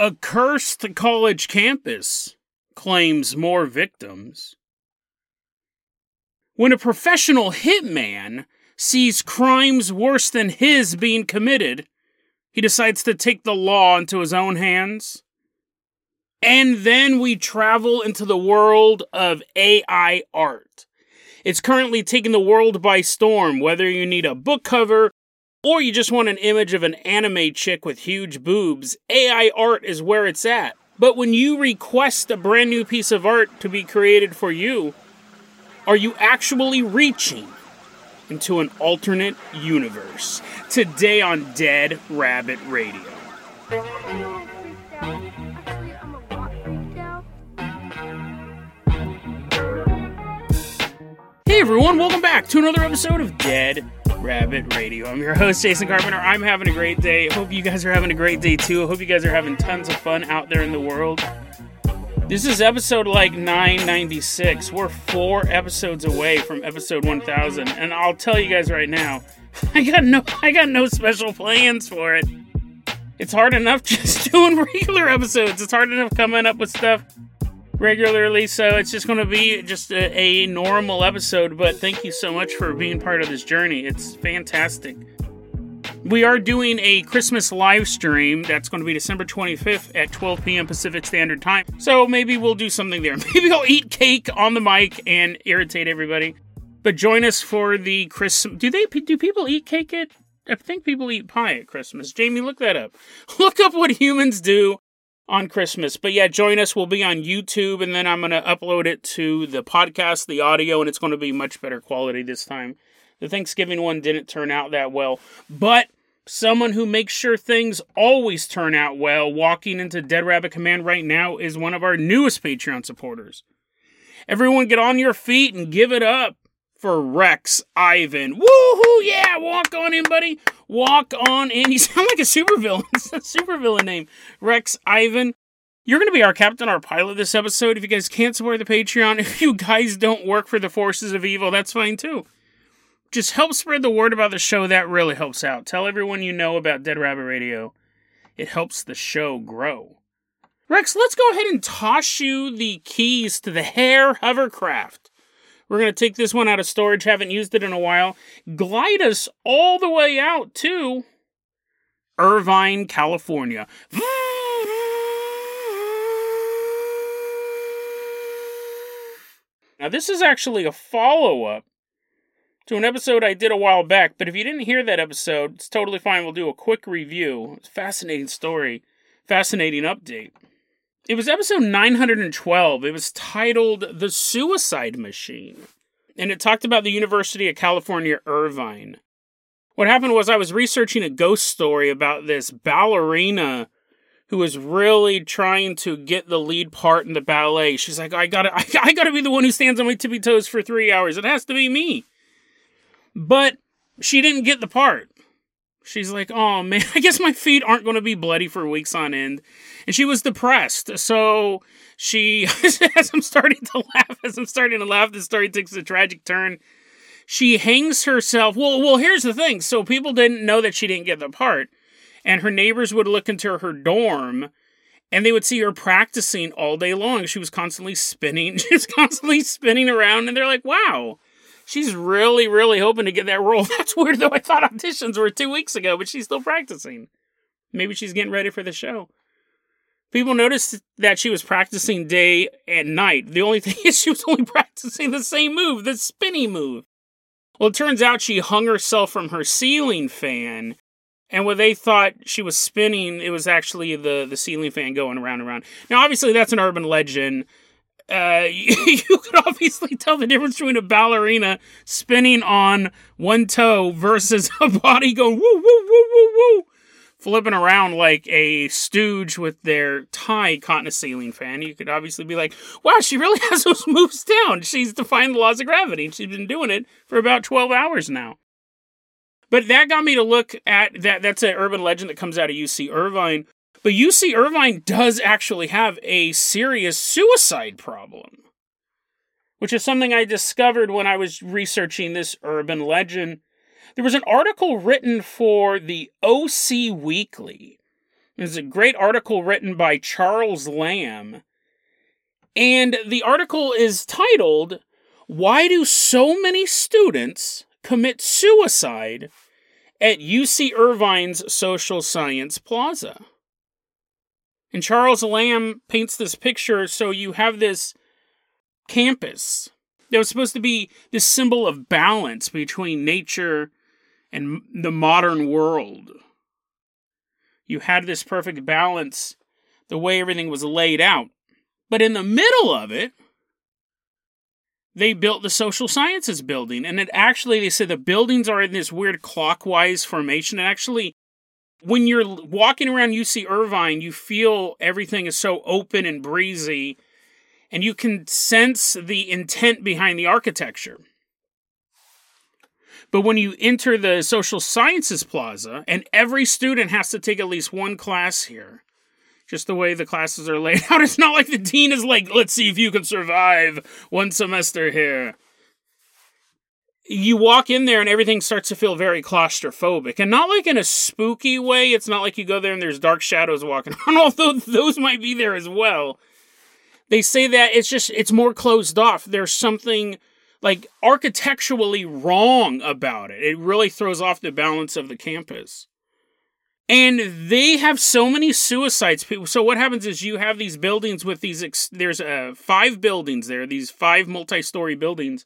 A cursed college campus claims more victims. When a professional hitman sees crimes worse than his being committed, he decides to take the law into his own hands. And then we travel into the world of AI art. It's currently taking the world by storm, whether you need a book cover or you just want an image of an anime chick with huge boobs. AI art is where it's at. But when you request a brand new piece of art to be created for you, are you actually reaching into an alternate universe? Today on Dead Rabbit Radio. Hey everyone, welcome back to another episode of Dead Rabbit Radio. I'm your host, Jason Carpenter. I'm having a great day. Hope you guys are having a great day too. Hope you guys are having tons of fun out there in the world. This is episode like 996. We're four episodes away from episode 1000, and I'll tell you guys right now, I got no, I got no special plans for it. It's hard enough just doing regular episodes. It's hard enough coming up with stuff regularly, so it's just going to be just a, a, normal episode. But thank you so much for being part of this journey. It's fantastic. We are doing a Christmas live stream that's going to be December 25th at 12 p.m. Pacific Standard Time. So maybe we'll do something there. Maybe I'll eat cake on the mic and irritate everybody. But join us for the Christmas. Do they? Do people eat cake at? I think people eat pie at Christmas. Jamie, look that up. Look up what humans do on Christmas. But yeah, join us. We'll be on YouTube, and then I'm going to upload it to the podcast, the audio, and it's going to be much better quality this time. The Thanksgiving one didn't turn out that well, but someone who makes sure things always turn out well, walking into Dead Rabbit Command right now, is one of our newest Patreon supporters. Everyone get on your feet and give it up for Rex Ivan. Woohoo! Yeah, walk on in, buddy. Walk on in. You sound like a supervillain. It's a supervillain name. Rex Ivan. You're going to be our captain, our pilot this episode. If you guys can't support the Patreon, if you guys don't work for the forces of evil, that's fine too. Just help spread the word about the show. That really helps out. Tell everyone you know about Dead Rabbit Radio. It helps the show grow. Rex, let's go ahead and toss you the keys to the hare hovercraft. We're going to take this one out of storage, haven't used it in a while. Glide us all the way out to Irvine, California. Now, this is actually a follow up to an episode I did a while back, but if you didn't hear that episode, it's totally fine. We'll do a quick review. It's a fascinating story, fascinating update. It was episode 912. It was titled The Suicide Machine. And it talked about the University of California, Irvine. What happened was I was researching a ghost story about this ballerina who was really trying to get the lead part in the ballet. She's like, I gotta, I, I gotta be the one who stands on my tippy toes for three hours. It has to be me. But she didn't get the part. She's like, oh man, I guess my feet aren't going to be bloody for weeks on end. And she was depressed. So she, as I'm starting to laugh, as I'm starting to laugh, the story takes a tragic turn. She hangs herself. Well, well, here's the thing. So people didn't know that she didn't get the part. And her neighbors would look into her dorm and they would see her practicing all day long. She was constantly spinning. She was constantly spinning around. And they're like, wow she's really, really hoping to get that role. That's weird though. I thought auditions were two weeks ago, but she's still practicing. Maybe she's getting ready for the show. People noticed that she was practicing day and night. The only thing is she was only practicing the same move, the spinny move. Well, it turns out she hung herself from her ceiling fan, and what they thought she was spinning, it was actually the, the ceiling fan going around and around. Now, obviously, that's an urban legend uh, you could obviously tell the difference between a ballerina spinning on one toe versus a body going woo woo woo woo woo, flipping around like a stooge with their tie caught in a ceiling fan. You could obviously be like, wow, she really has those moves down. She's defying the laws of gravity, she's been doing it for about twelve hours now. But that got me to look at that. That's an urban legend that comes out of UC Irvine but UC Irvine does actually have a serious suicide problem, which is something I discovered when I was researching this urban legend. There was an article written for the OC Weekly. There's a great article written by Charles Lamb. And the article is titled, Why Do So Many Students Commit Suicide at UC Irvine's Social Science Plaza? And Charles Lamb paints this picture so you have this campus that was supposed to be this symbol of balance between nature and the modern world. You had this perfect balance, the way everything was laid out. But in the middle of it, they built the social sciences building. And it actually, they said the buildings are in this weird clockwise formation. And actually, when you're walking around UC Irvine, you feel everything is so open and breezy, and you can sense the intent behind the architecture. But when you enter the social sciences plaza, and every student has to take at least one class here, just the way the classes are laid out, it's not like the dean is like, let's see if you can survive one semester here. You walk in there and everything starts to feel very claustrophobic, and not like in a spooky way. It's not like you go there and there's dark shadows walking around, although those might be there as well. They say that it's just, it's more closed off. There's something like architecturally wrong about it. It really throws off the balance of the campus. And they have so many suicides. So what happens is you have these buildings with these. There's uh, five buildings there. These five multi-story buildings,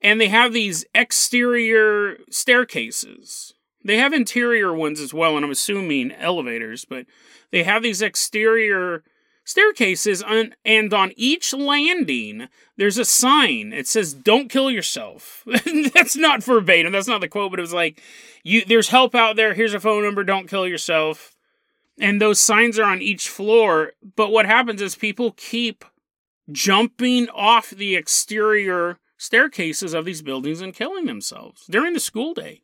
and they have these exterior staircases. They have interior ones as well, and I'm assuming elevators. But they have these exterior staircases, on, and on each landing, there's a sign. It says, "Don't kill yourself." that's not verbatim. That's not the quote, but it was like, "You, there's help out there. Here's a phone number. Don't kill yourself." And those signs are on each floor. But what happens is people keep jumping off the exterior staircases of these buildings and killing themselves during the school day.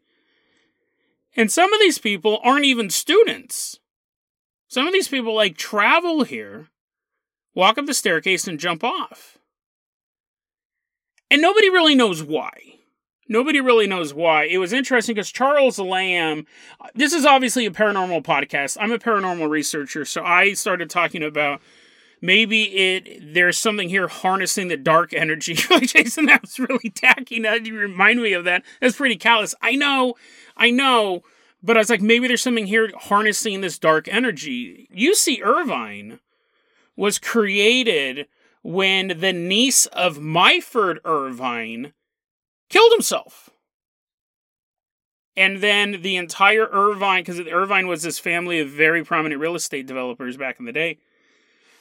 And some of these people aren't even students. Some of these people like travel here walk up the staircase and jump off. And nobody really knows why. Nobody really knows why. It was interesting because Charles Lamb, uh, this is obviously a paranormal podcast. I'm a paranormal researcher, so I started talking about maybe it there's something here harnessing the dark energy. like Jason, that was really tacky. Now you remind me of that. That's pretty callous. I know, I know, but I was like, maybe there's something here harnessing this dark energy. UC Irvine was created when the niece of Myford Irvine killed himself. And then the entire Irvine, because Irvine was this family of very prominent real estate developers back in the day.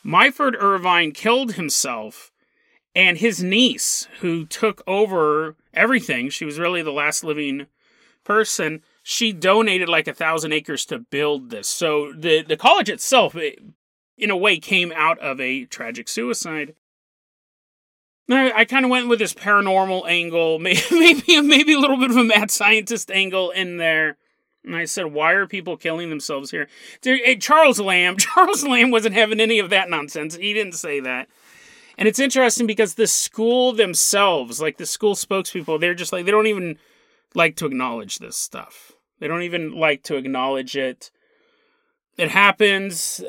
Myford Irvine killed himself, and his niece, who took over everything, she was really the last living person, she donated like a thousand acres to build this. So the, the college itself, it, in a way, came out of a tragic suicide. I, kind of went with this paranormal angle, maybe maybe a little bit of a mad scientist angle in there. And I said, why are people killing themselves here? Charles Lamb, Charles Lamb wasn't having any of that nonsense. He didn't say that. And it's interesting because the school themselves, like the school spokespeople, they're just like, they don't even like to acknowledge this stuff. They don't even like to acknowledge it. It happens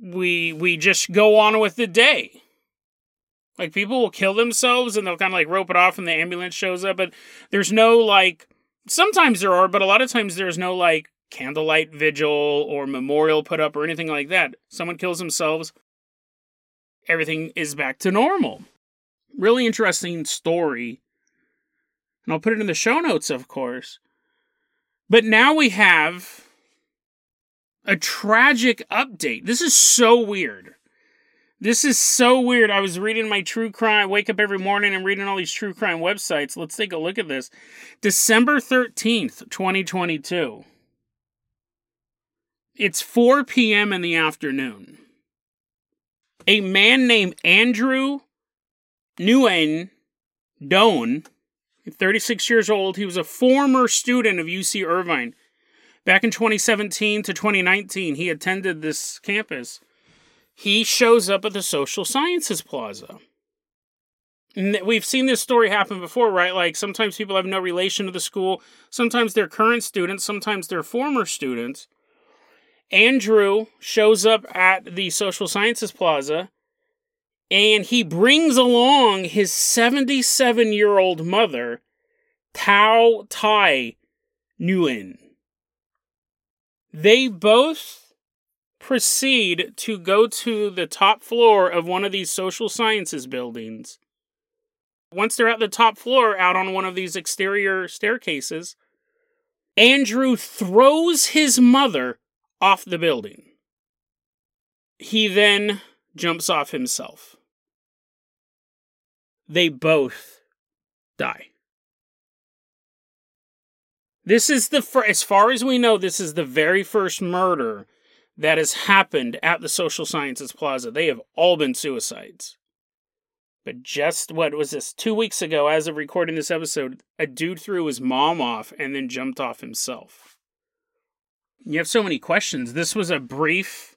we we just go on with the day. Like people will kill themselves and they'll kind of like rope it off and the ambulance shows up, but there's no like sometimes there are, but a lot of times there's no like candlelight vigil or memorial put up or anything like that. Someone kills themselves, everything is back to normal. Really interesting story. And I'll put it in the show notes, of course. But now we have a tragic update. This is so weird. This is so weird. I was reading my true crime, wake up every morning and reading all these true crime websites. Let's take a look at this. December 13th, 2022. It's 4 p.m. in the afternoon. A man named Andrew Nguyen Doan, 36 years old, he was a former student of UC Irvine Back in 2017 to 2019, he attended this campus. He shows up at the Social Sciences Plaza. We've seen this story happen before, right? Like sometimes people have no relation to the school, sometimes they're current students, sometimes they're former students. Andrew shows up at the Social Sciences Plaza and he brings along his 77 year old mother, Tao Tai Nguyen. They both proceed to go to the top floor of one of these social sciences buildings. Once they're at the top floor, out on one of these exterior staircases, Andrew throws his mother off the building. He then jumps off himself. They both die. This is the fir- as far as we know, this is the very first murder that has happened at the Social Sciences Plaza. They have all been suicides. But just what was this? Two weeks ago, as of recording this episode, a dude threw his mom off and then jumped off himself. You have so many questions. This was a brief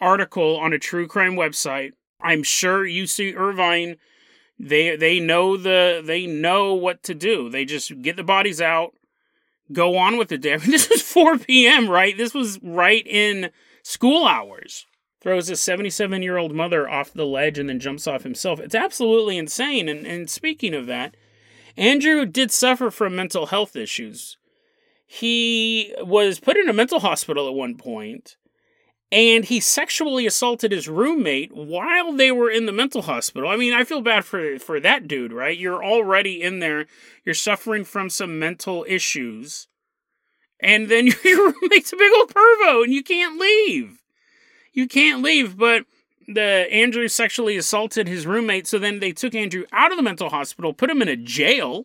article on a true crime website. I'm sure UC Irvine they they know the they know what to do. They just get the bodies out, go on with the day. this was 4 p.m., right? This was right in school hours. Throws a 77 year old mother off the ledge and then jumps off himself. It's absolutely insane. And, and speaking of that, Andrew did suffer from mental health issues. He was put in a mental hospital at one point, and he sexually assaulted his roommate while they were in the mental hospital. I mean, I feel bad for for that dude, right? You're already in there, you're suffering from some mental issues, and then your roommate's a big old pervo, and you can't leave. You can't leave, but the Andrew sexually assaulted his roommate, so then they took Andrew out of the mental hospital, put him in a jail.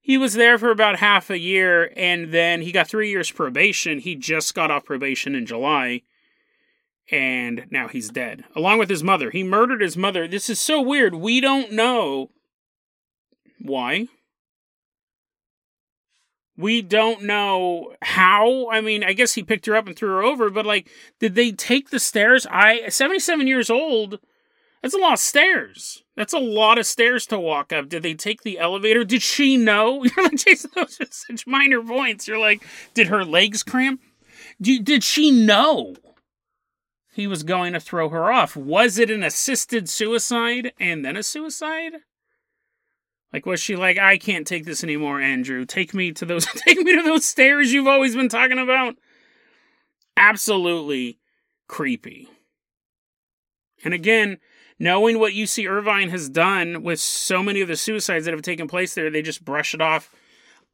He was there for about half a year, and then he got three years probation. He just got off probation in July, and now he's dead, along with his mother. He murdered his mother. This is so weird. We don't know why. We don't know how. I mean, I guess he picked her up and threw her over, but like, did they take the stairs? I 77 years old. That's a lot of stairs. That's a lot of stairs to walk up. Did they take the elevator? Did she know? You're like, Jason, those are such minor points. You're like, did her legs cramp? Did she know he was going to throw her off? Was it an assisted suicide and then a suicide? Like, was she like, I can't take this anymore, Andrew? Take me to those, take me to those stairs you've always been talking about. Absolutely creepy. And again, knowing what UC Irvine has done with so many of the suicides that have taken place there, they just brush it off.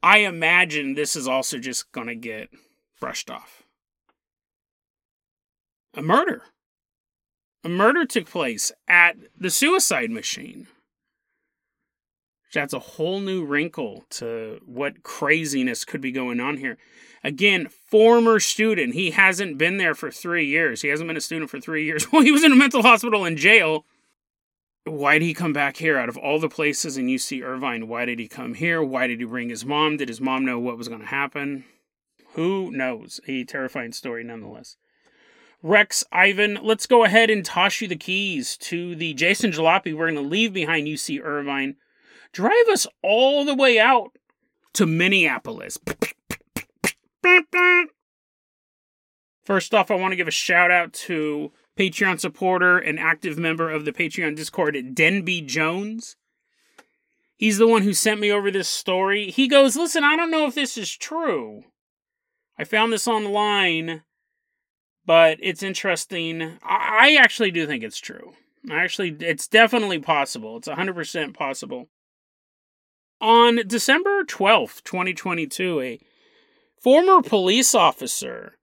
I imagine this is also just going to get brushed off. A murder. A murder took place at the suicide machine. That's a whole new wrinkle to what craziness could be going on here. Again, former student. He hasn't been there for three years. He hasn't been a student for three years. Well, he was in a mental hospital in jail why did he come back here out of all the places in UC Irvine? Why did he come here? Why did he bring his mom? Did his mom know what was going to happen? Who knows? A terrifying story nonetheless. Rex, Ivan, let's go ahead and toss you the keys to the Jason Jalopy we're going to leave behind UC Irvine. Drive us all the way out to Minneapolis. First off, I want to give a shout out to Patreon supporter and active member of the Patreon Discord, Denby Jones. He's the one who sent me over this story. He goes, Listen, I don't know if this is true. I found this online, but it's interesting. I actually do think it's true. Actually, it's definitely possible. It's 100% possible. On December 12th, 2022, a former police officer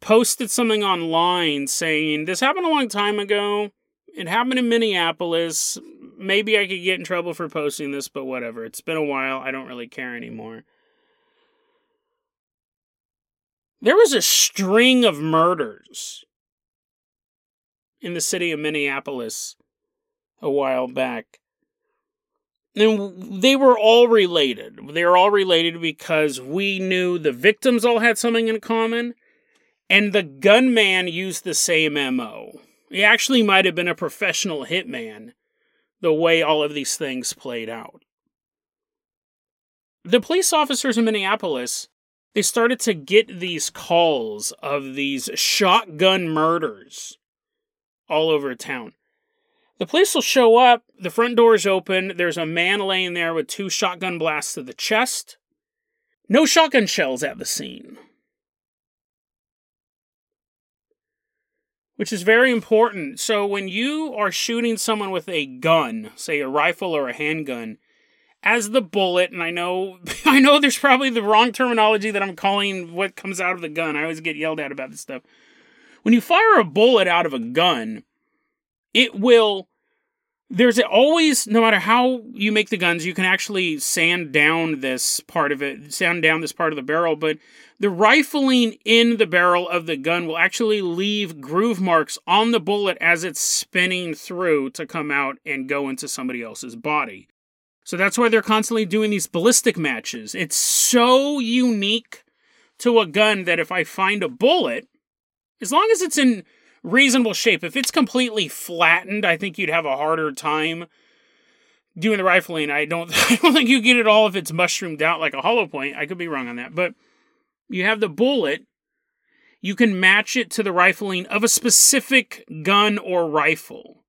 posted something online saying this happened a long time ago. It happened in Minneapolis. Maybe I could get in trouble for posting this, but whatever. It's been a while. I don't really care anymore. There was a string of murders in the city of Minneapolis a while back. And they were all related. They were all related because we knew the victims all had something in common and the gunman used the same MO. He actually might have been a professional hitman, the way all of these things played out. The police officers in Minneapolis they started to get these calls of these shotgun murders all over town. The police will show up, the front door is open, there's a man laying there with two shotgun blasts to the chest. No shotgun shells at the scene. Which is very important. So when you are shooting someone with a gun, say a rifle or a handgun, as the bullet, and I know I know there's probably the wrong terminology that I'm calling what comes out of the gun. I always get yelled at about this stuff. When you fire a bullet out of a gun, it will there's always no matter how you make the guns you can actually sand down this part of it sand down this part of the barrel but the rifling in the barrel of the gun will actually leave groove marks on the bullet as it's spinning through to come out and go into somebody else's body so that's why they're constantly doing these ballistic matches. It's so unique to a gun that if I find a bullet, as long as it's in reasonable shape, if it's completely flattened, I think you'd have a harder time doing the rifling. I don't I don't think you get it all if it's mushroomed out like a hollow point. I could be wrong on that. But you have the bullet, you can match it to the rifling of a specific gun or rifle.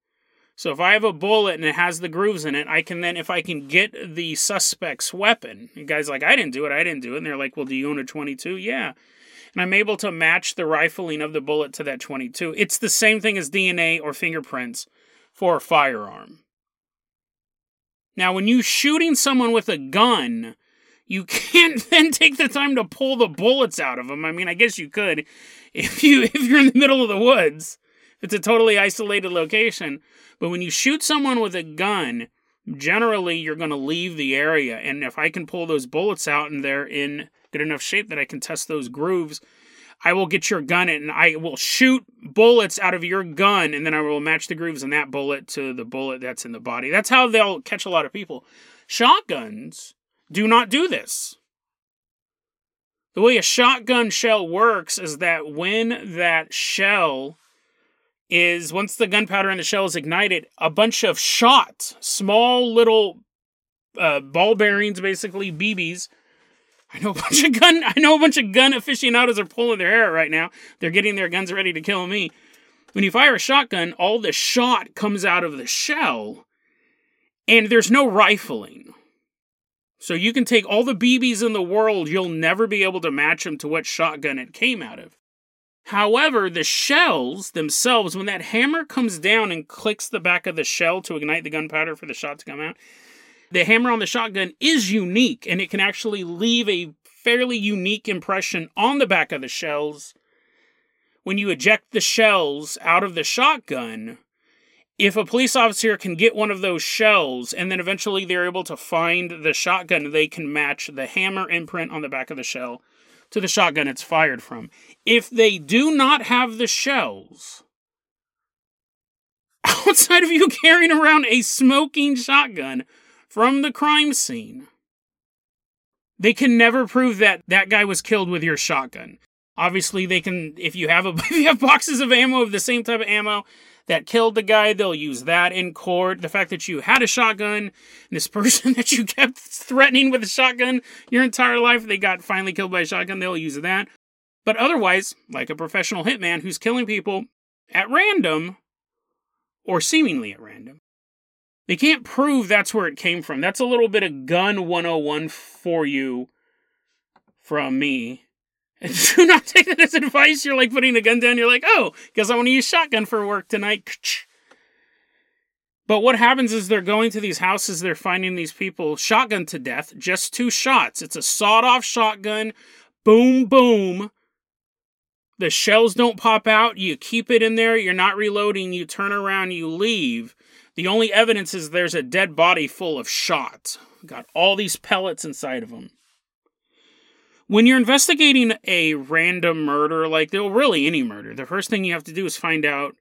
So if I have a bullet and it has the grooves in it, I can then, if I can get the suspect's weapon, the guy's like, I didn't do it, I didn't do it. And they're like, well, do you own a 22? Yeah. And I'm able to match the rifling of the bullet to that 22. It's the same thing as DNA or fingerprints for a firearm. Now, when you're shooting someone with a gun, you can't then take the time to pull the bullets out of them. I mean, I guess you could if you if you're in the middle of the woods. It's a totally isolated location. But when you shoot someone with a gun, generally you're going to leave the area. And if I can pull those bullets out and they're in good enough shape that I can test those grooves, I will get your gun and I will shoot bullets out of your gun and then I will match the grooves in that bullet to the bullet that's in the body. That's how they'll catch a lot of people. Shotguns do not do this. The way a shotgun shell works is that when that shell is once the gunpowder in the shell is ignited, a bunch of shot, small little uh, ball bearings, basically BBs. I know a bunch of gun. I know a bunch of gun aficionados are pulling their hair right now. They're getting their guns ready to kill me. When you fire a shotgun, all the shot comes out of the shell, and there's no rifling. So you can take all the BBs in the world, you'll never be able to match them to what shotgun it came out of. However, the shells themselves, when that hammer comes down and clicks the back of the shell to ignite the gunpowder for the shot to come out, the hammer on the shotgun is unique and it can actually leave a fairly unique impression on the back of the shells. When you eject the shells out of the shotgun, if a police officer can get one of those shells and then eventually they're able to find the shotgun, they can match the hammer imprint on the back of the shell to the shotgun it's fired from. If they do not have the shells, outside of you carrying around a smoking shotgun from the crime scene, they can never prove that that guy was killed with your shotgun. Obviously, they can if you have a if you have boxes of ammo of the same type of ammo that killed the guy, they'll use that in court. The fact that you had a shotgun this person that you kept threatening with a shotgun your entire life, they got finally killed by a shotgun, they'll use that. But otherwise, like a professional hitman who's killing people at random or seemingly at random, they can't prove that's where it came from. That's a little bit of gun 101 for you from me. Do not take that as advice. You're like putting a gun down. You're like, oh, guess I want to use shotgun for work tonight. But what happens is they're going to these houses, they're finding these people shotgun to death, just two shots. It's a sawed off shotgun, boom, boom. The shells don't pop out. You keep it in there. You're not reloading. You turn around, you leave. The only evidence is there's a dead body full of shot. Got all these pellets inside of them when you're investigating a random murder, like well, really any murder, the first thing you have to do is find out.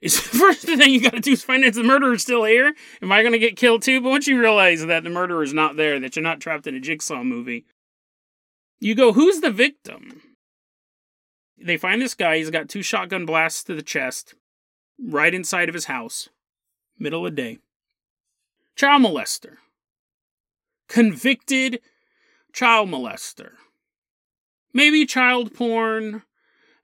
Is the first thing you got to do is find out the murderer still here? Am I going to get killed too? But once you realize that the murderer is not there, that you're not trapped in a jigsaw movie, you go, "Who's the victim?" They find this guy. He's got two shotgun blasts to the chest, right inside of his house, middle of the day. Child molester, convicted child molester. maybe child porn,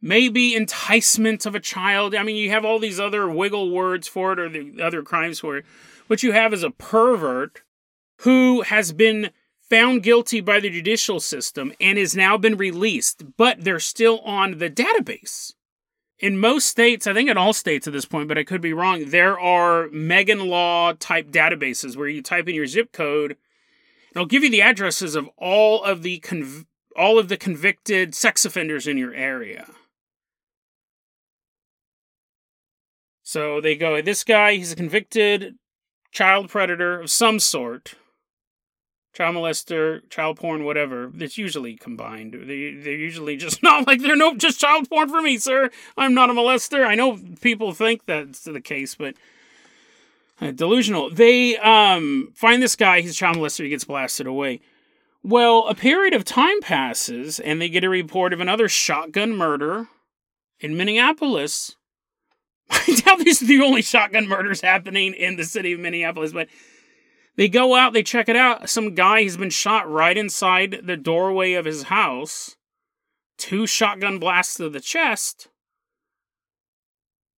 maybe enticement of a child. I mean, you have all these other wiggle words for it or the other crimes for it. What you have is a pervert who has been found guilty by the judicial system and has now been released, but they're still on the database. In most states, I think in all states at this point, but I could be wrong, there are Megan Law type databases where you type in your zip code. It'll give you the addresses of all of the conv- all of the convicted sex offenders in your area. So they go, this guy, he's a convicted child predator of some sort child molester, child porn, whatever. It's usually combined. They they're usually just not like they're no just child porn for me, sir. I'm not a molester. I know people think that's the case, but uh, delusional. They um find this guy. He's a child molester. He gets blasted away. Well, a period of time passes, and they get a report of another shotgun murder in Minneapolis. I doubt these are the only shotgun murders happening in the city of Minneapolis, but they go out, they check it out. Some guy has been shot right inside the doorway of his house. Two shotgun blasts to the chest.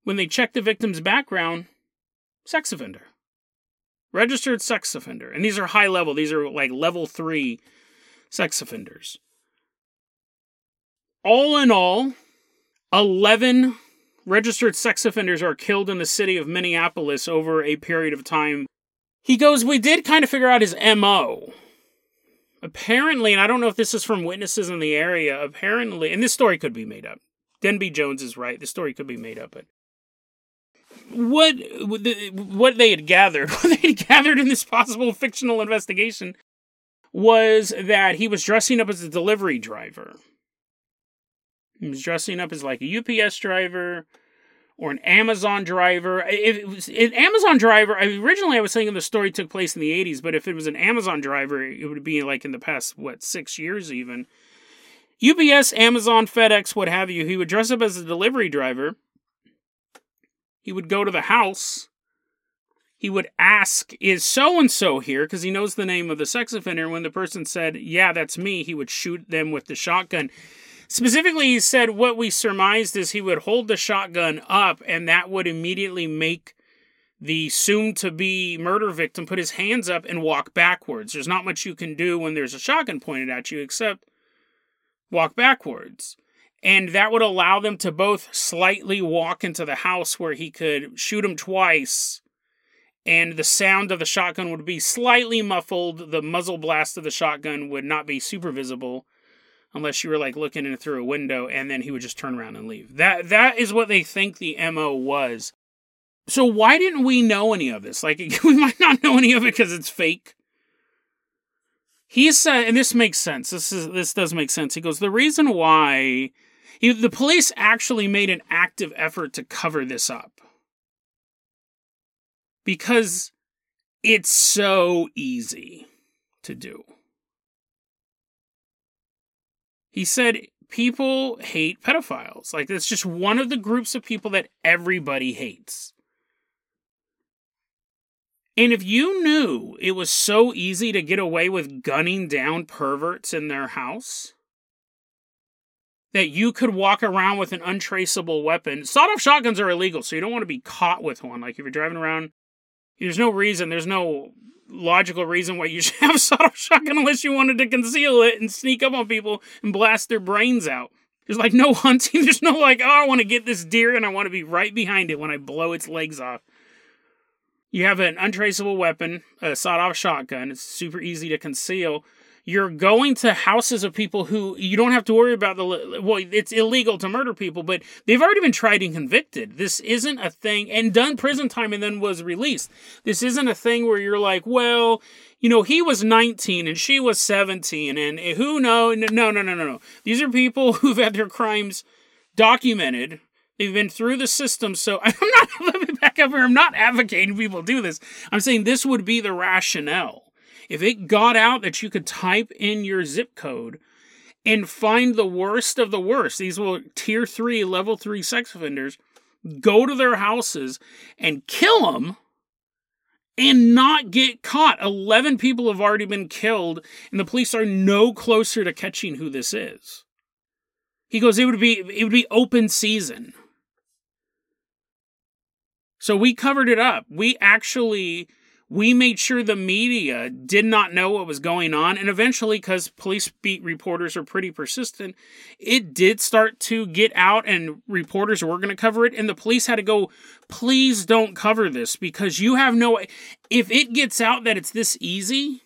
When they check the victim's background, sex offender. Registered sex offender. And these are high level, these are like level three sex offenders. All in all, 11 registered sex offenders are killed in the city of Minneapolis over a period of time he goes, We did kind of figure out his MO. Apparently, and I don't know if this is from witnesses in the area, apparently, and this story could be made up. Denby Jones is right. The story could be made up, but what what they had gathered, what they had gathered in this possible fictional investigation was that he was dressing up as a delivery driver. He was dressing up as like a UPS driver, or an Amazon driver. If it was an Amazon driver, I, originally I was thinking the story took place in the 80s, but if it was an Amazon driver, it would be like in the past, what, six years even. UPS, Amazon, FedEx, what have you, he would dress up as a delivery driver. He would go to the house. He would ask, Is so and so here? Because he knows the name of the sex offender. When the person said, Yeah, that's me, he would shoot them with the shotgun. Specifically, he said what we surmised is he would hold the shotgun up, and that would immediately make the soon to be murder victim put his hands up and walk backwards. There's not much you can do when there's a shotgun pointed at you except walk backwards. And that would allow them to both slightly walk into the house where he could shoot him twice. And the sound of the shotgun would be slightly muffled. The muzzle blast of the shotgun would not be super visible unless you were like looking in through a window and then he would just turn around and leave. That that is what they think the MO was. So why didn't we know any of this? Like we might not know any of it because it's fake. He said, and this makes sense. This is this does make sense. He goes, the reason why the police actually made an active effort to cover this up because it's so easy to do. He said people hate pedophiles. Like, it's just one of the groups of people that everybody hates. And if you knew it was so easy to get away with gunning down perverts in their house, that you could walk around with an untraceable weapon. Sawed off shotguns are illegal, so you don't want to be caught with one. Like if you're driving around, there's no reason, there's no logical reason why you should have a sawed-off shotgun unless you wanted to conceal it and sneak up on people and blast their brains out. There's like no hunting. There's no like, oh, I want to get this deer and I want to be right behind it when I blow its legs off. You have an untraceable weapon, a sawed-off shotgun. It's super easy to conceal you're going to houses of people who you don't have to worry about the well it's illegal to murder people but they've already been tried and convicted. This isn't a thing and done prison time and then was released. This isn't a thing where you're like well you know he was 19 and she was 17 and eh, who know no no no no no. These are people who've had their crimes documented. They've been through the system, so I'm not let me back up here. I'm not advocating people do this. I'm saying this would be the rationale if it got out that you could type in your zip code and find the worst of the worst, these were tier three, level three sex offenders, go to their houses and kill them and not get caught. 11 people have already been killed, and the police are no closer to catching who this is. He goes, it would be it would be open season. So we covered it up. We actually we made sure the media did not know what was going on. And eventually because police beat reporters are pretty persistent it did start to get out and reporters were going to cover it. And the police had to go please don't cover this because you have no if it gets out that it's this easy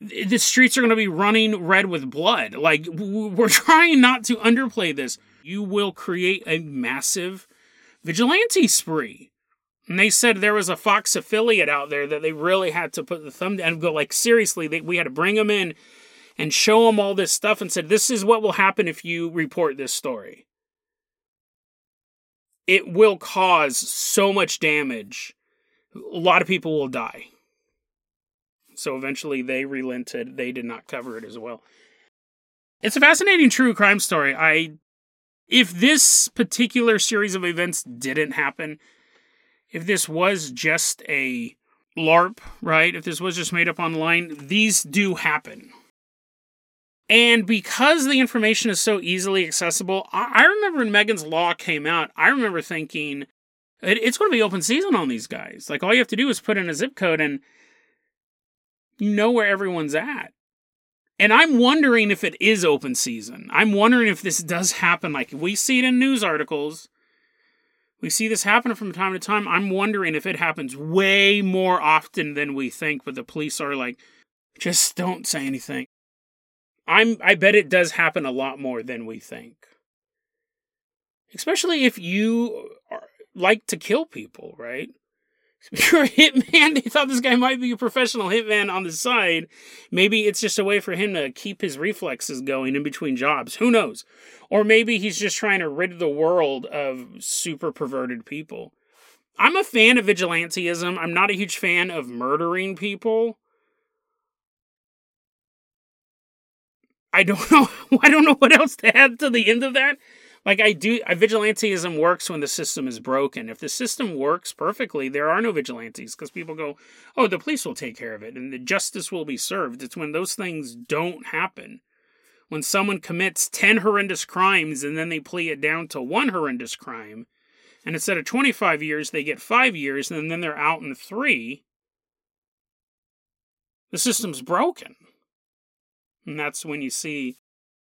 the streets are going to be running red with blood. Like we're trying not to underplay this. You will create a massive vigilante spree and they said there was a Fox affiliate out there that they really had to put the thumb down and go like seriously. They, we had to bring them in and show them all this stuff and said this is what will happen if you report this story. It will cause so much damage. A lot of people will die. So eventually they relented. They did not cover it as well. It's a fascinating true crime story. I if this particular series of events didn't happen, if this was just a LARP, right? If this was just made up online, these do happen. And because the information is so easily accessible, I, remember when Megan's Law came out, I remember thinking, it's going to be open season on these guys. Like, all you have to do is put in a zip code and you know where everyone's at. And I'm wondering if it is open season. I'm wondering if this does happen. Like, we see it in news articles we see this happen from time to time. I'm wondering if it happens way more often than we think, but the police are like, just don't say anything. I'm I bet it does happen a lot more than we think. Especially if you are, like to kill people, right? You're hitman, they thought this guy might be a professional hitman on the side. Maybe it's just a way for him to keep his reflexes going in between jobs. Who knows? Or maybe he's just trying to rid the world of super perverted people. I'm a fan of vigilanteism. I'm not a huge fan of murdering people. I don't know. I don't know what else to add to the end of that like I do vigilanteism works when the system is broken. If the system works perfectly, there are no vigilantes because people go, "Oh, the police will take care of it and the justice will be served." It's when those things don't happen. When someone commits 10 horrendous crimes and then they plea it down to one horrendous crime, and instead of 25 years, they get 5 years and then they're out in 3, the system's broken. And that's when you see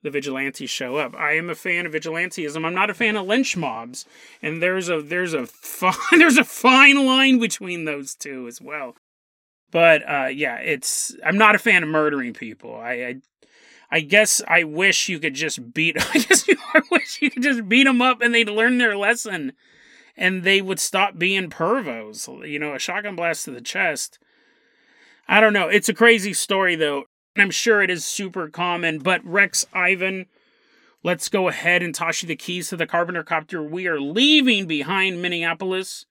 the vigilantes show up. I am a fan of vigilanteism. I'm not a fan of lynch mobs, and there's a there's a fine, there's a fine line between those two as well. But uh, yeah, it's I'm not a fan of murdering people. I, I I guess I wish you could just beat. I guess you, I wish you could just beat them up and they'd learn their lesson, and they would stop being pervos. You know, a shotgun blast to the chest. I don't know. It's a crazy story though. I'm sure it is super common, but Rex Ivan, let's go ahead and toss you the keys to the Carpenter Copter. We are leaving behind Minneapolis.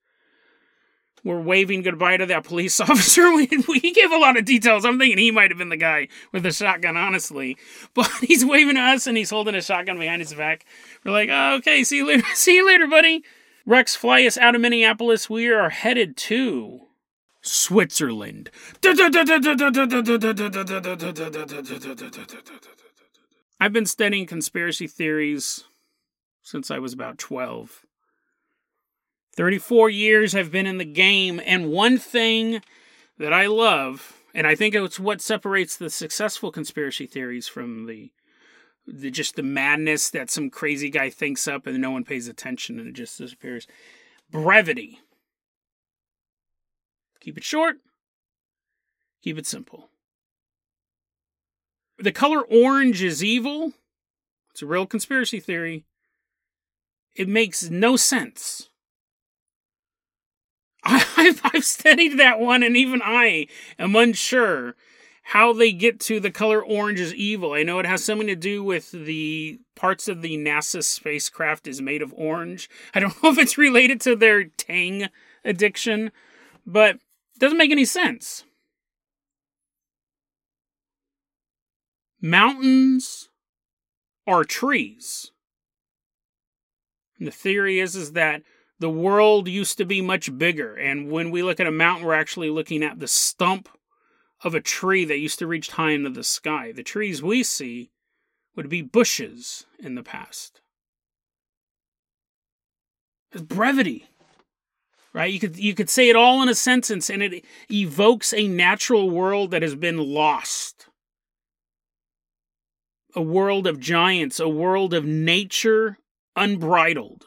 We're waving goodbye to that police officer. We, we gave a lot of details. I'm thinking he might have been the guy with the shotgun, honestly. But he's waving to us and he's holding a shotgun behind his back. We're like, oh, okay, see you later. see you later, buddy. Rex, fly us out of Minneapolis. We are headed to Switzerland. I've been studying conspiracy theories since I was about 12. 34 years I've been in the game, and one thing that I love, and I think it's what separates the successful conspiracy theories from the, the just the madness that some crazy guy thinks up and no one pays attention and it just disappears. Brevity. Keep it short, keep it simple. The color orange is evil. It's a real conspiracy theory. It makes no sense. I've, I've studied that one, and even I am unsure how they get to the color orange is evil. I know it has something to do with the parts of the NASA spacecraft is made of orange. I don't know if it's related to their Tang addiction, but doesn't make any sense. Mountains are trees. And the theory is, is that the world used to be much bigger, and when we look at a mountain, we're actually looking at the stump of a tree that used to reach high into the sky. The trees we see would be bushes in the past. It's brevity. Right? You could you could say it all in a sentence and it evokes a natural world that has been lost. A world of giants, a world of nature unbridled.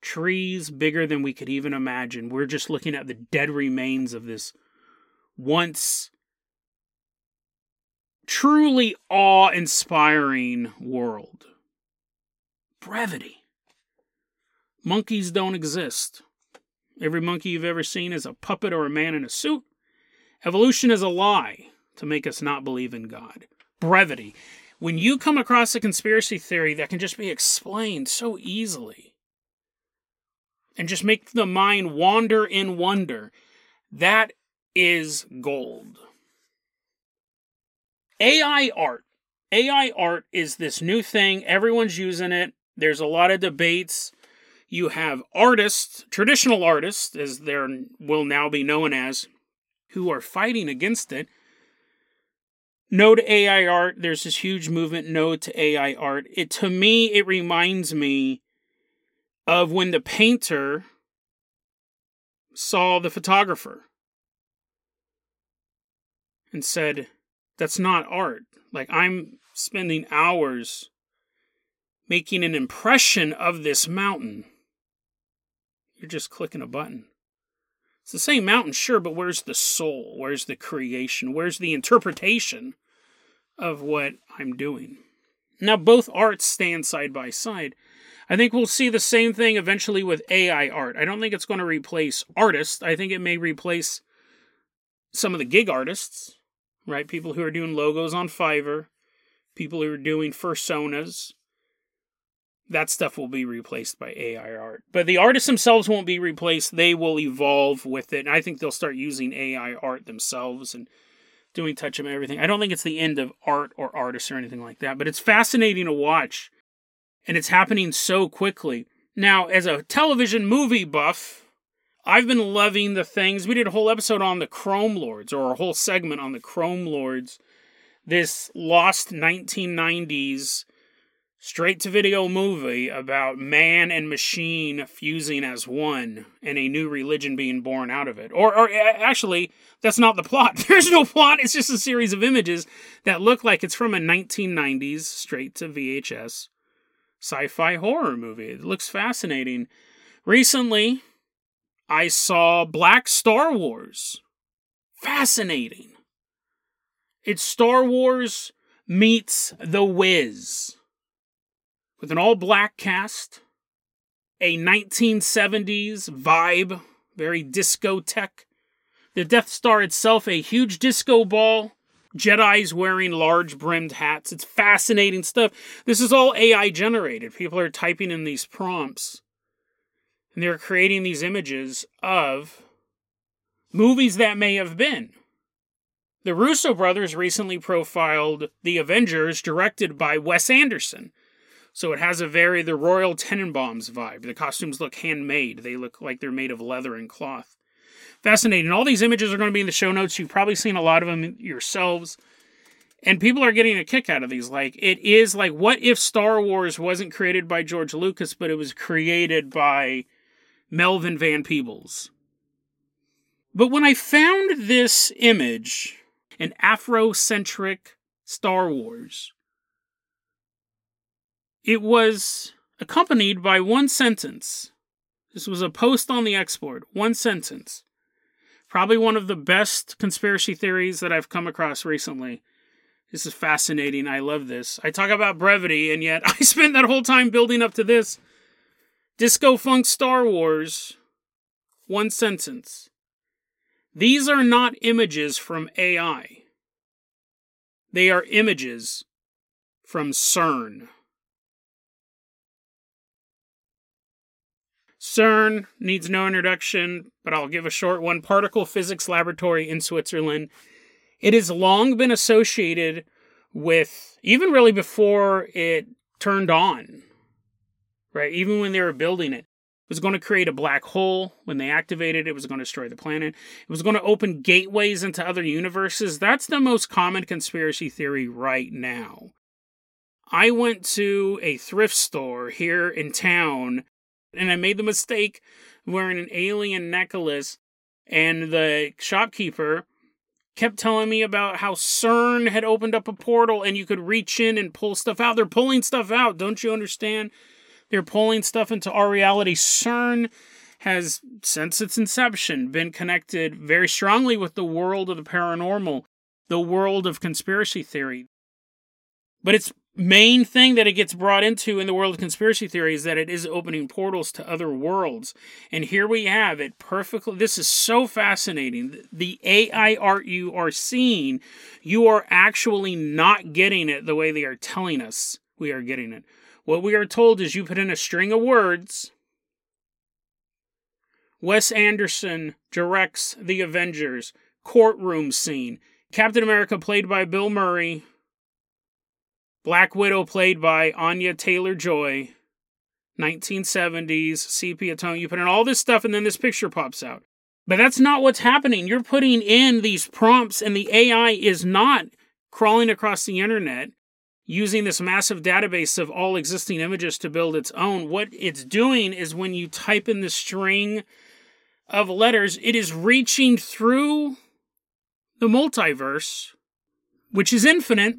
Trees bigger than we could even imagine. We're just looking at the dead remains of this once truly awe inspiring world. Brevity. Monkeys don't exist. Every monkey you've ever seen is a puppet or a man in a suit. Evolution is a lie to make us not believe in God. Brevity. When you come across a conspiracy theory that can just be explained so easily and just make the mind wander in wonder, that is gold. AI art. AI art is this new thing. Everyone's using it. There's a lot of debates. You have artists, traditional artists, as they will now be known as, who are fighting against it. No to AI art. There's this huge movement, no to AI art. It to me, it reminds me of when the painter saw the photographer and said, That's not art. Like, I'm spending hours making an impression of this mountain. You're just clicking a button. It's the same mountain, sure, but where's the soul? Where's the creation? Where's the interpretation of what I'm doing? Now, both arts stand side by side. I think we'll see the same thing eventually with AI art. I don't think it's going to replace artists. I think it may replace some of the gig artists right? People who are doing logos on Fiverr, people who are doing personas. That stuff will be replaced by AI art. But the artists themselves won't be replaced. They will evolve with it. And I think they'll start using AI art themselves and doing touch up everything. I don't think it's the end of art or artists or anything like that, but it's fascinating to watch. And it's happening so quickly. Now, as a television movie buff, I've been loving the things. We did a whole episode on the Chrome Lords, or a whole segment on the Chrome Lords. This lost 1990s straight to video movie about man and machine fusing as one and a new religion being born out of it. Or, or actually, that's not the plot. There's no plot. It's just a series of images that look like it's from a 1990s straight to VHS sci fi horror movie. It looks fascinating. Recently, I saw Black Star Wars. Fascinating. It's Star Wars meets The Wiz. With an all black cast, a 1970s vibe, very discotheque. The Death Star itself, a huge disco ball. Jedi's wearing large brimmed hats. It's fascinating stuff. This is all AI generated. People are typing in these prompts and they're creating these images of movies that may have been. The Russo brothers recently profiled The Avengers, directed by Wes Anderson. So it has a very the Royal Tenenbaums vibe. The costumes look handmade. They look like they're made of leather and cloth. Fascinating. All these images are going to be in the show notes. You've probably seen a lot of them yourselves. And people are getting a kick out of these. Like, it is like, what if Star Wars wasn't created by George Lucas, but it was created by Melvin Van Peebles. But when I found this image, an Afrocentric Star Wars, it was accompanied by one sentence. This was a post on the export, one sentence. Probably one of the best conspiracy theories that I've come across recently. This is fascinating. I love this. I talk about brevity, and yet I spent that whole time building up to this. Disco Funk Star Wars. One sentence. These are not images from AI. They are images from CERN. CERN needs no introduction, but I'll give a short one. Particle Physics Laboratory in Switzerland. It has long been associated with, even really before it turned on, right? Even when they were building it, it was going to create a black hole. When they activated it, it was going to destroy the planet. It was going to open gateways into other universes. That's the most common conspiracy theory right now. I went to a thrift store here in town and I made the mistake wearing an alien necklace, and the shopkeeper kept telling me about how CERN had opened up a portal and you could reach in and pull stuff out. They're pulling stuff out, don't you understand? They're pulling stuff into our reality. CERN has, since its inception, been connected very strongly with the world of the paranormal, the world of conspiracy theory. But its main thing that it gets brought into in the world of conspiracy theory is that it is opening portals to other worlds. And here we have it perfectly. This is so fascinating. The AI art you are seeing, you are actually not getting it the way they are telling us we are getting it. What we are told is you put in a string of words. Wes Anderson directs The Avengers, courtroom scene. Captain America, played by Bill Murray, Black Widow, played by Anya Taylor Joy. 1970s, sepia tone. You put in all this stuff, and then this picture pops out. But that's not what's happening. You're putting in these prompts, and the AI is not crawling across the internet using this massive database of all existing images to build its own. What it's doing is when you type in the string of letters, it is reaching through the multiverse, which is infinite,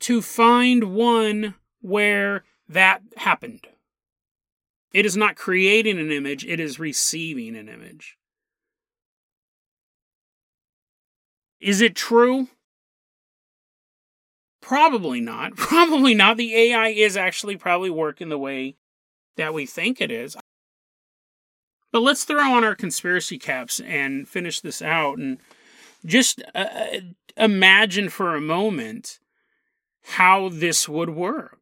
to find one where that happened. It is not creating an image, it is receiving an image. Is it true? Probably not. Probably not. The AI is actually probably working the way that we think it is. But let's throw on our conspiracy caps and finish this out and just uh, uh imagine for a moment how this would work.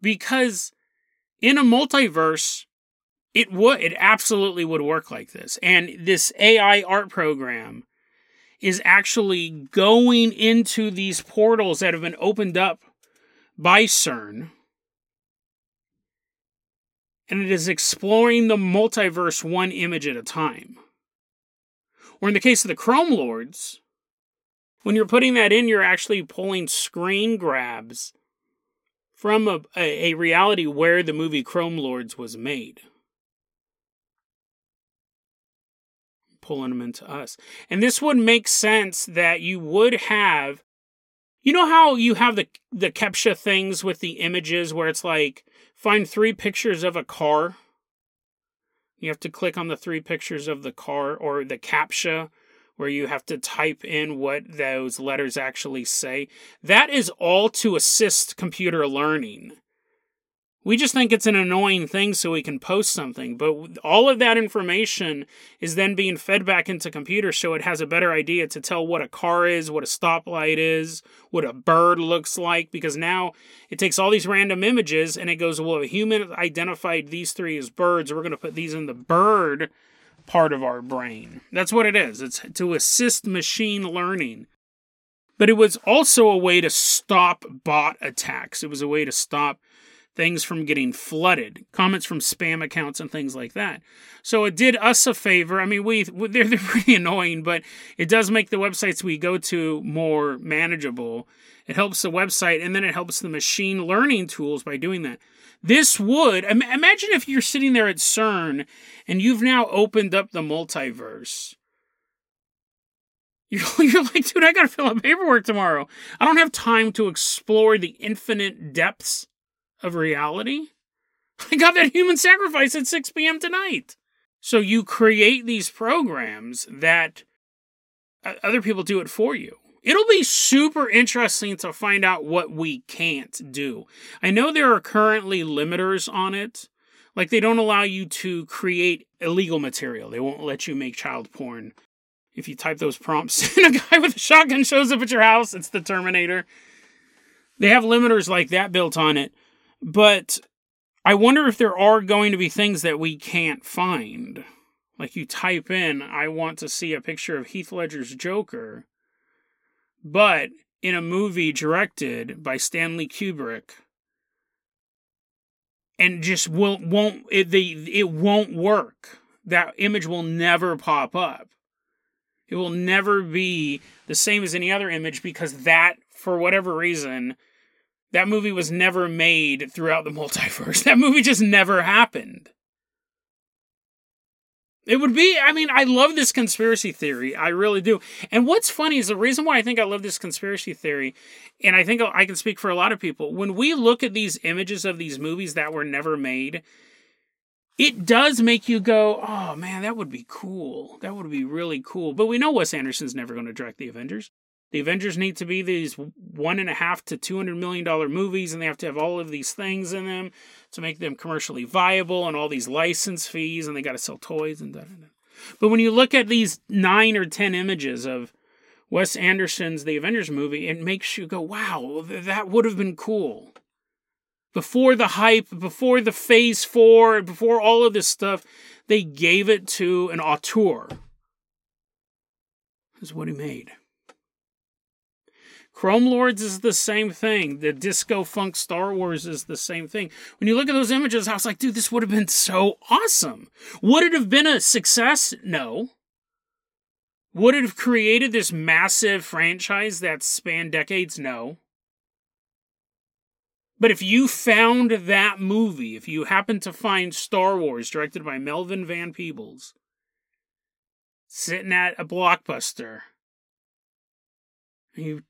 Because in a multiverse, it would, it absolutely would work like this. And this AI art program is actually going into these portals that have been opened up by CERN. And it is exploring the multiverse one image at a time. Or in the case of the Chrome Lords, when you're putting that in, you're actually pulling screen grabs from a, a, a reality where the movie Chrome Lords was made. Pulling them into us. And this would make sense that you would have you know how you have the the CAPTCHA things with the images where it's like find three pictures of a car. You have to click on the three pictures of the car or the CAPTCHA where you have to type in what those letters actually say. That is all to assist computer learning. We just think it's an annoying thing so we can post something, but all of that information is then being fed back into computers so it has a better idea to tell what a car is, what a stoplight is, what a bird looks like, because now it takes all these random images and it goes, well, a human identified these three as birds, we're going to put these in the bird part of our brain. That's what it is. It's to assist machine learning. But it was also a way to stop bot attacks. It was a way to stop things from getting flooded, comments from spam accounts and things like that. So it did us a favor. I mean, we they're, they're pretty annoying, but it does make the websites we go to more manageable. It helps the website and then it helps the machine learning tools by doing that. This would imagine if you're sitting there at CERN and you've now opened up the multiverse. You're, you're like, dude, I gotta fill out paperwork tomorrow. I don't have time to explore the infinite depths of reality. I got that human sacrifice at 6 p.m. tonight. So you create these programs that uh, other people do it for you. It'll be super interesting to find out what we can't do. I know there are currently limiters on it. Like they don't allow you to create illegal material. They won't let you make child porn. If you type those prompts and a guy with a shotgun shows up at your house, it's the Terminator. They have limiters like that built on it. But I wonder if there are going to be things that we can't find. Like you type in, I want to see a picture of Heath Ledger's Joker but in a movie directed by Stanley Kubrick and just won't won't it the it won't work. That image will never pop up. It will never be the same as any other image because that, for whatever reason, that movie was never made throughout the multiverse. That movie just never happened. It would be, I mean, I love this conspiracy theory. I really do. And what's funny is the reason why I think I love this conspiracy theory, and I think I can speak for a lot of people, when we look at these images of these movies that were never made, it does make you go, oh man, that would be cool. That would be really cool. But we know Wes Anderson's never going to direct the Avengers. The Avengers need to be these one and a half to two hundred million dollar movies, and they have to have all of these things in them to make them commercially viable, and all these license fees, and they got to sell toys and da da da. But when you look at these nine or ten images of Wes Anderson's The Avengers movie, it makes you go, "Wow, that would have been cool." Before the hype, before the Phase Four, before all of this stuff, they gave it to an auteur. Is what he made. Chrome Lords is the same thing. The disco funk Star Wars is the same thing. When you look at those images, I was like, dude, this would have been so awesome. Would it have been a success? No. Would it have created this massive franchise that spanned decades? No. But if you found that movie, if you happened to find Star Wars directed by Melvin Van Peebles, sitting at a blockbuster, you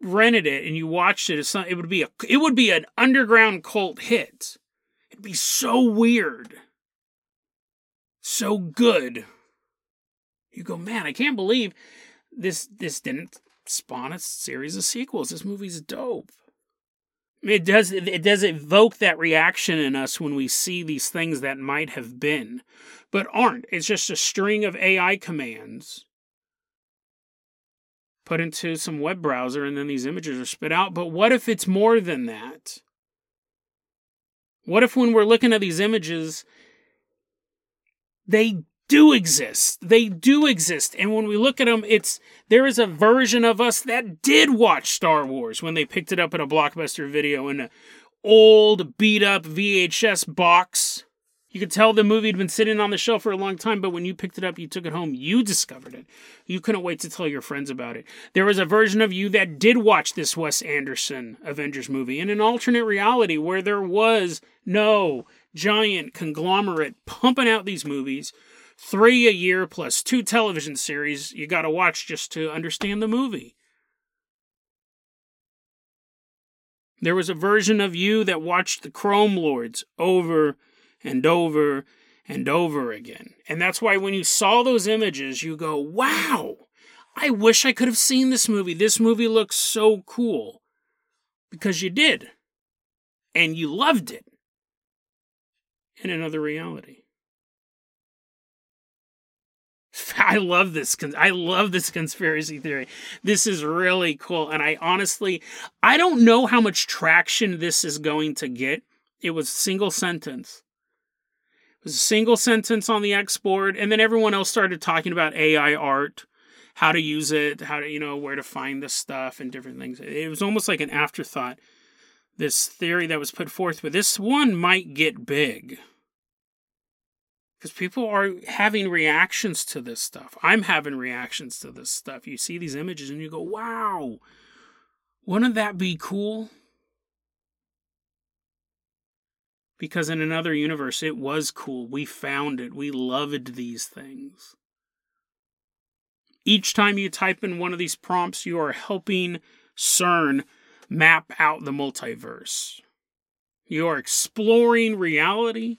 rented it and you watched it, it would be a it would be an underground cult hit. It'd be so weird. So good. You go, man, I can't believe this this didn't spawn a series of sequels. This movie's dope. It does it does evoke that reaction in us when we see these things that might have been, but aren't. It's just a string of AI commands put into some web browser and then these images are spit out. But what if it's more than that? What if when we're looking at these images, they do exist. They do exist. And when we look at them, it's there is a version of us that did watch Star Wars when they picked it up in a blockbuster video in an old beat up VHS box. You could tell the movie had been sitting on the shelf for a long time, but when you picked it up, you took it home, you discovered it. You couldn't wait to tell your friends about it. There was a version of you that did watch this Wes Anderson Avengers movie in an alternate reality where there was no giant conglomerate pumping out these movies, three a year plus two television series you got to watch just to understand the movie. There was a version of you that watched the Chrome Lords over and over and over again. And that's why when you saw those images, you go, wow, I wish I could have seen this movie. This movie looks so cool. Because you did. And you loved it. In another reality. I love this. I love this conspiracy theory. This is really cool. And I honestly, I don't know how much traction this is going to get. It was a single sentence single sentence on the export, and then everyone else started talking about AI art, how to use it, how to, you know, where to find the stuff and different things. It was almost like an afterthought, this theory that was put forth, but this one might get big. Because people are having reactions to this stuff. I'm having reactions to this stuff. You see these images and you go, wow, wouldn't that be cool? Because in another universe, it was cool. We found it. We loved these things. Each time you type in one of these prompts, you are helping CERN map out the multiverse. You are exploring reality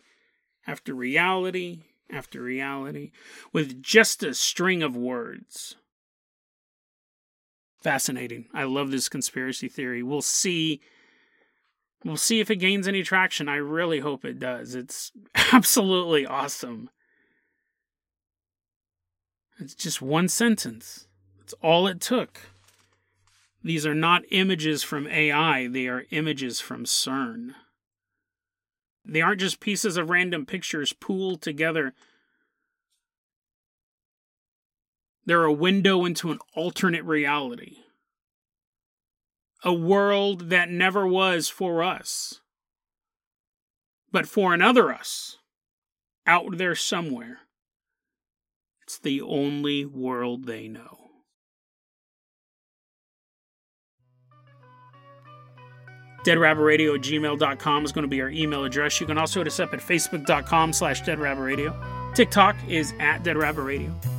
after reality after reality with just a string of words. Fascinating. I love this conspiracy theory. We'll see We'll see if it gains any traction. I really hope it does. It's absolutely awesome. It's just one sentence. That's all it took. These are not images from AI, they are images from CERN. They aren't just pieces of random pictures pooled together. They're a window into an alternate reality a world that never was for us, but for another us out there somewhere. It's the only world they know. deadrabbitradio at gmail.com is going to be our email address. You can also hit us up at facebook.com slash deadrabbitradio. TikTok is at deadrabbitradio.